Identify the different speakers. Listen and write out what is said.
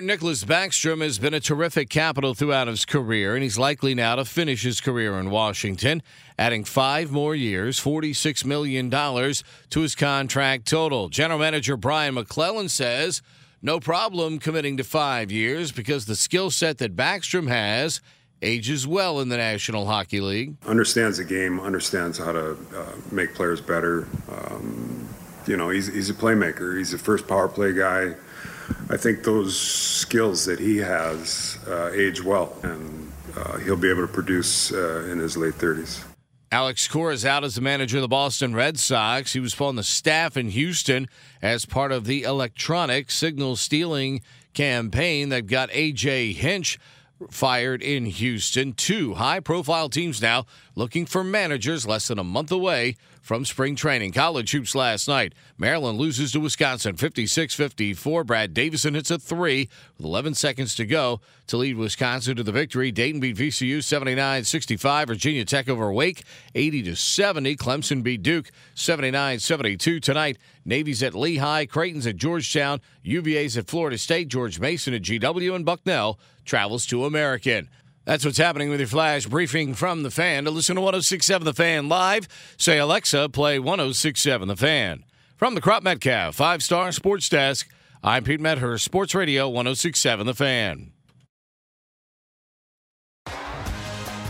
Speaker 1: Nicklas Backstrom has been a terrific capital throughout his career, and he's likely now to finish his career in Washington, adding five more years, $46 million to his contract total. General Manager Brian MacLellan says no problem committing to five years because the skill set that Backstrom has ages well in the National Hockey League.
Speaker 2: Understands the game, understands how to uh, make players better. Um, you know, he's, he's a playmaker, he's a first power play guy. I think those skills that he has uh, age well, and uh, he'll be able to produce uh, in his late 30s.
Speaker 1: Alex Cora is out as the manager of the Boston Red Sox. He was on the staff in Houston as part of the electronic signal stealing campaign that got A.J. Hinch fired in Houston. Two high profile teams now looking for managers less than a month away from spring training. College hoops last night. Maryland loses to Wisconsin 56 54. Brad Davison hits a three with 11 seconds to go to lead Wisconsin to the victory. Dayton beat VCU 79 65. Virginia Tech over Wake 80 70. Clemson beat Duke 79 72 tonight. Navy's at Lehigh, Creighton's at Georgetown, UVA's at Florida State, George Mason at GW, and Bucknell travels to American. That's what's happening with your flash briefing from the fan. To listen to 1067 The Fan live, say Alexa, play 1067 The Fan. From the Cropp-Metcalfe five star sports desk, I'm Pete Medhurst, Sports Radio 1067 The Fan.